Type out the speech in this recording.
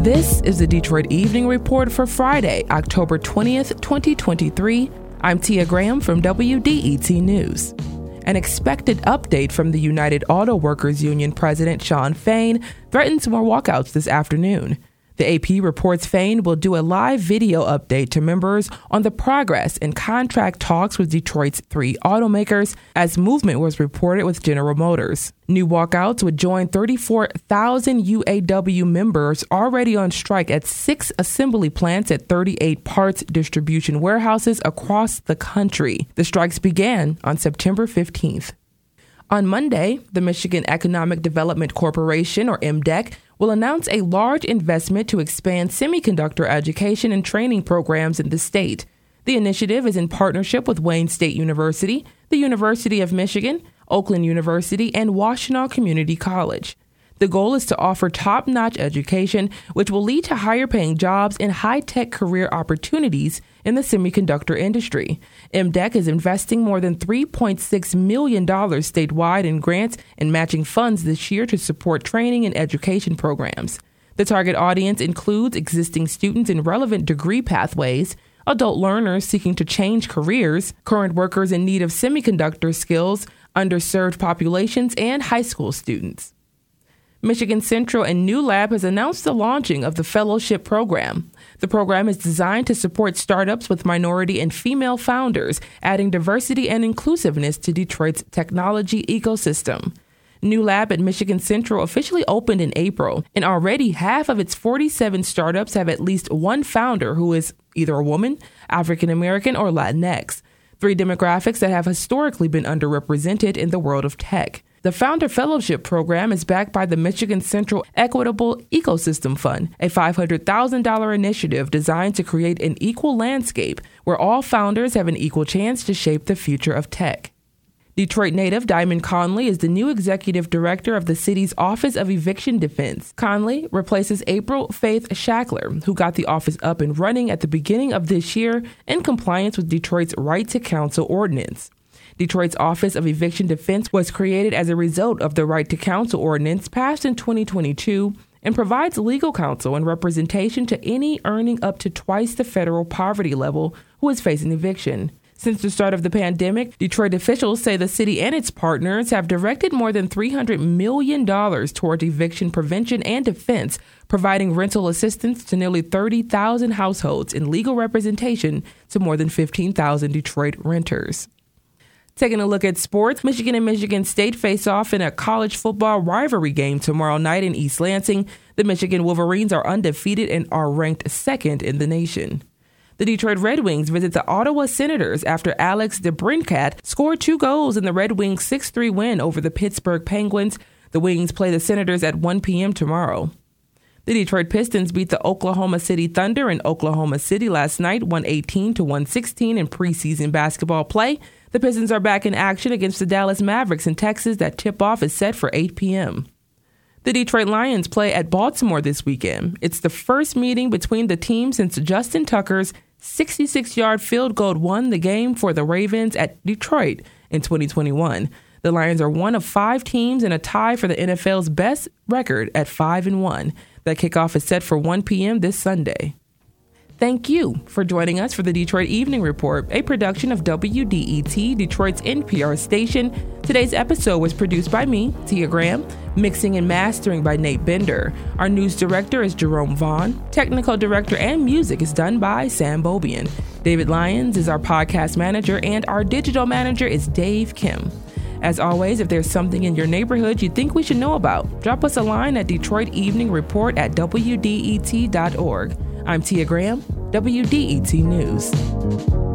This is the Detroit Evening Report for Friday, October 20th, 2023. I'm Tia Graham from WDET News. An expected update from the United Auto Workers Union President Shawn Fain threatens more walkouts this afternoon. The AP reports Fain will do a live video update to members on the progress in contract talks with Detroit's three automakers, as movement was reported with General Motors. New walkouts would join 34,000 UAW members already on strike at six assembly plants at 38 parts distribution warehouses across the country. The strikes began on September 15th. On Monday, the Michigan Economic Development Corporation, or MDEC, will announce a large investment to expand semiconductor education and training programs in the state. The initiative is in partnership with Wayne State University, the University of Michigan, Oakland University, and Washtenaw Community College. The goal is to offer top notch education, which will lead to higher paying jobs and high tech career opportunities in the semiconductor industry. MDEC is investing more than $3.6 million statewide in grants and matching funds this year to support training and education programs. The target audience includes existing students in relevant degree pathways, adult learners seeking to change careers, current workers in need of semiconductor skills, underserved populations, and high school students. Michigan Central and Newlab has announced the launching of the Fellowship Program. The program is designed to support startups with minority and female founders, adding diversity and inclusiveness to Detroit's technology ecosystem. Newlab at Michigan Central officially opened in April, and already half of its 47 startups have at least one founder who is either a woman, African American, or Latinx, three demographics that have historically been underrepresented in the world of tech. The Founder Fellowship Program is backed by the Michigan Central Equitable Ecosystem Fund, a $500,000 initiative designed to create an equal landscape where all founders have an equal chance to shape the future of tech. Detroit native Diamond Conley is the new executive director of the city's Office of Eviction Defense. Conley replaces April Faith Shackler, who got the office up and running at the beginning of this year in compliance with Detroit's Right to Counsel ordinance. Detroit's Office of Eviction Defense was created as a result of the Right to Counsel ordinance passed in 2022 and provides legal counsel and representation to any earning up to twice the federal poverty level who is facing eviction. Since the start of the pandemic, Detroit officials say the city and its partners have directed more than $300 million toward eviction prevention and defense, providing rental assistance to nearly 30,000 households and legal representation to more than 15,000 Detroit renters. Taking a look at sports, Michigan and Michigan State face off in a college football rivalry game tomorrow night in East Lansing. The Michigan Wolverines are undefeated and are ranked second in the nation. The Detroit Red Wings visit the Ottawa Senators after Alex DeBrincat scored two goals in the Red Wings 6 3 win over the Pittsburgh Penguins. The Wings play the Senators at 1 p.m. tomorrow. The Detroit Pistons beat the Oklahoma City Thunder in Oklahoma City last night, 118 to 116 in preseason basketball play. The Pistons are back in action against the Dallas Mavericks in Texas. That tip off is set for 8 p.m. The Detroit Lions play at Baltimore this weekend. It's the first meeting between the teams since Justin Tucker's 66 yard field goal won the game for the Ravens at Detroit in 2021. The Lions are one of five teams in a tie for the NFL's best record at 5 and 1. That kickoff is set for 1 p.m. this Sunday. Thank you for joining us for the Detroit Evening Report, a production of WDET, Detroit's NPR station. Today's episode was produced by me, Tia Graham, mixing and mastering by Nate Bender. Our news director is Jerome Vaughn. Technical director and music is done by Sam Bobian. David Lyons is our podcast manager, and our digital manager is Dave Kim. As always, if there's something in your neighborhood you think we should know about, drop us a line at Detroit Evening Report at WDET.org. I'm Tia Graham, WDET News.